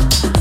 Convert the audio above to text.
you